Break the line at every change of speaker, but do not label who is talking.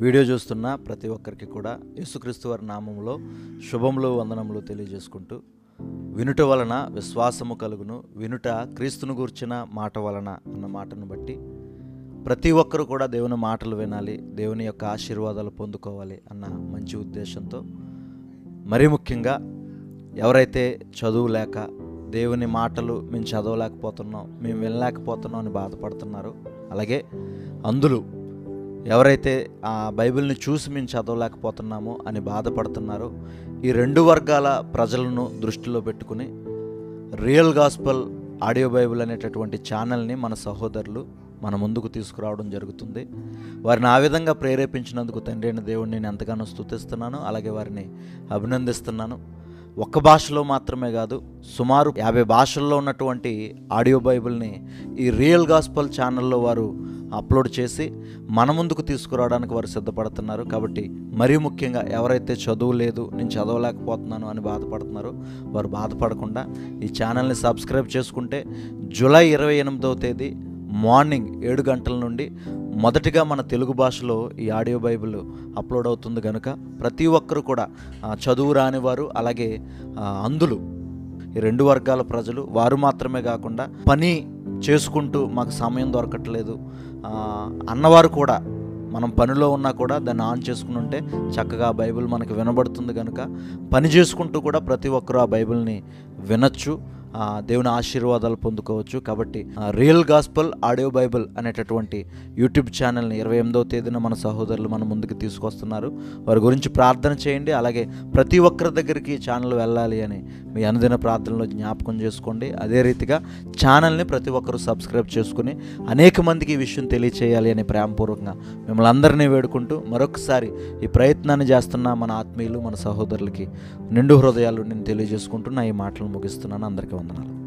Video చూస్తున్న ప్రతి ఒక్కరికి కూడా యేసుక్రీస్తు వారి నామంలో శుభములు వందనములు తెలియజేసుకుంటూ వినుట వలన విశ్వాసము కలుగును. వినుట క్రీస్తును గూర్చిన మాట వలన అన్న మాటను బట్టి ప్రతి ఒక్కరు కూడా దేవుని మాటలు వినాలి దేవుని యొక్క ఆశీర్వాదాలు పొందుకోవాలి అన్న మంచి ఉద్దేశంతో మరీ ముఖ్యంగా ఎవరైతే చదువు లేక దేవుని మాటలు మేము చదవలేకపోతున్నాం మేము వినలేకపోతున్నాం అని బాధపడుతున్నారు అలాగే అందులో ఎవరైతే ఆ బైబిల్ని చూసి మేము చదవలేకపోతున్నామో అని బాధపడుతున్నారో ఈ రెండు వర్గాల ప్రజలను దృష్టిలో పెట్టుకుని రియల్ గాస్పల్ ఆడియో బైబిల్ అనేటటువంటి ఛానల్ని మన సహోదరులు మన ముందుకు తీసుకురావడం జరుగుతుంది. వారిని ఆ విధంగా ప్రేరేపించినందుకు తండ్రి అయిన దేవుడిని నేను ఎంతగానో స్థుతిస్తున్నాను అలాగే వారిని అభినందిస్తున్నాను. ఒక్క భాషలో మాత్రమే కాదు సుమారు యాభై భాషల్లో ఉన్నటువంటి ఆడియో బైబిల్ని ఈ రియల్ గాస్పల్ ఛానల్లో వారు అప్లోడ్ చేసి మన ముందుకు తీసుకురావడానికి వారు సిద్ధపడుతున్నారు. కాబట్టి మరీ ముఖ్యంగా ఎవరైతే చదువు లేదు నేను చదవలేకపోతున్నాను అని బాధపడుతున్నారో వారు బాధపడకుండా ఈ ఛానల్ని సబ్స్క్రైబ్ చేసుకుంటే జూలై ఇరవై ఎనిమిదవ తేదీ మార్నింగ్ ఏడు గంటల నుండి మొదటిగా మన తెలుగు భాషలో ఈ ఆడియో బైబిల్ అప్లోడ్ అవుతుంది కనుక ప్రతి ఒక్కరు కూడా చదువు రాని వారు అలాగే అందులు ఈ రెండు వర్గాల ప్రజలు వారు మాత్రమే కాకుండా పని చేసుకుంటూ మాకు సమయం దొరకట్లేదు. అన్నవారు కూడా మనం పనిలో ఉన్నా కూడా దాన్ని ఆన్ చేసుకుని ఉంటే చక్కగా ఆ బైబిల్ మనకు వినబడుతుంది కనుక పని చేసుకుంటూ కూడా ప్రతి ఒక్కరూ ఆ బైబిల్ని వినొచ్చు. దేవుని ఆశీర్వాదాలు పొందుకోవచ్చు. కాబట్టి రియల్ గాస్పల్ ఆడియో బైబిల్ అనేటటువంటి యూట్యూబ్ ఛానల్ని ఇరవై ఎనిమిదవ తేదీన మన సహోదరులు మన ముందుకు తీసుకొస్తున్నారు. వారి గురించి ప్రార్థన చేయండి. అలాగే ప్రతి ఒక్కరి దగ్గరికి ఈ ఛానల్ వెళ్ళాలి అని మీ అనుదిన ప్రార్థనలో జ్ఞాపకం చేసుకోండి. అదే రీతిగా ఛానల్ని ప్రతి ఒక్కరూ సబ్స్క్రైబ్ చేసుకుని అనేక మందికి ఈ విషయం తెలియచేయాలి అని ప్రేమపూర్వకంగా మిమ్మల్ని అందరినీ వేడుకుంటూ మరొకసారి ఈ ప్రయత్నాన్ని చేస్తున్న మన ఆత్మీయులు మన సహోదరులకి నిండు హృదయాలు నేను తెలియజేసుకుంటూ నా ఈ మాటలు ముగిస్తున్నాను. అందరికీ ഒന്നാണ്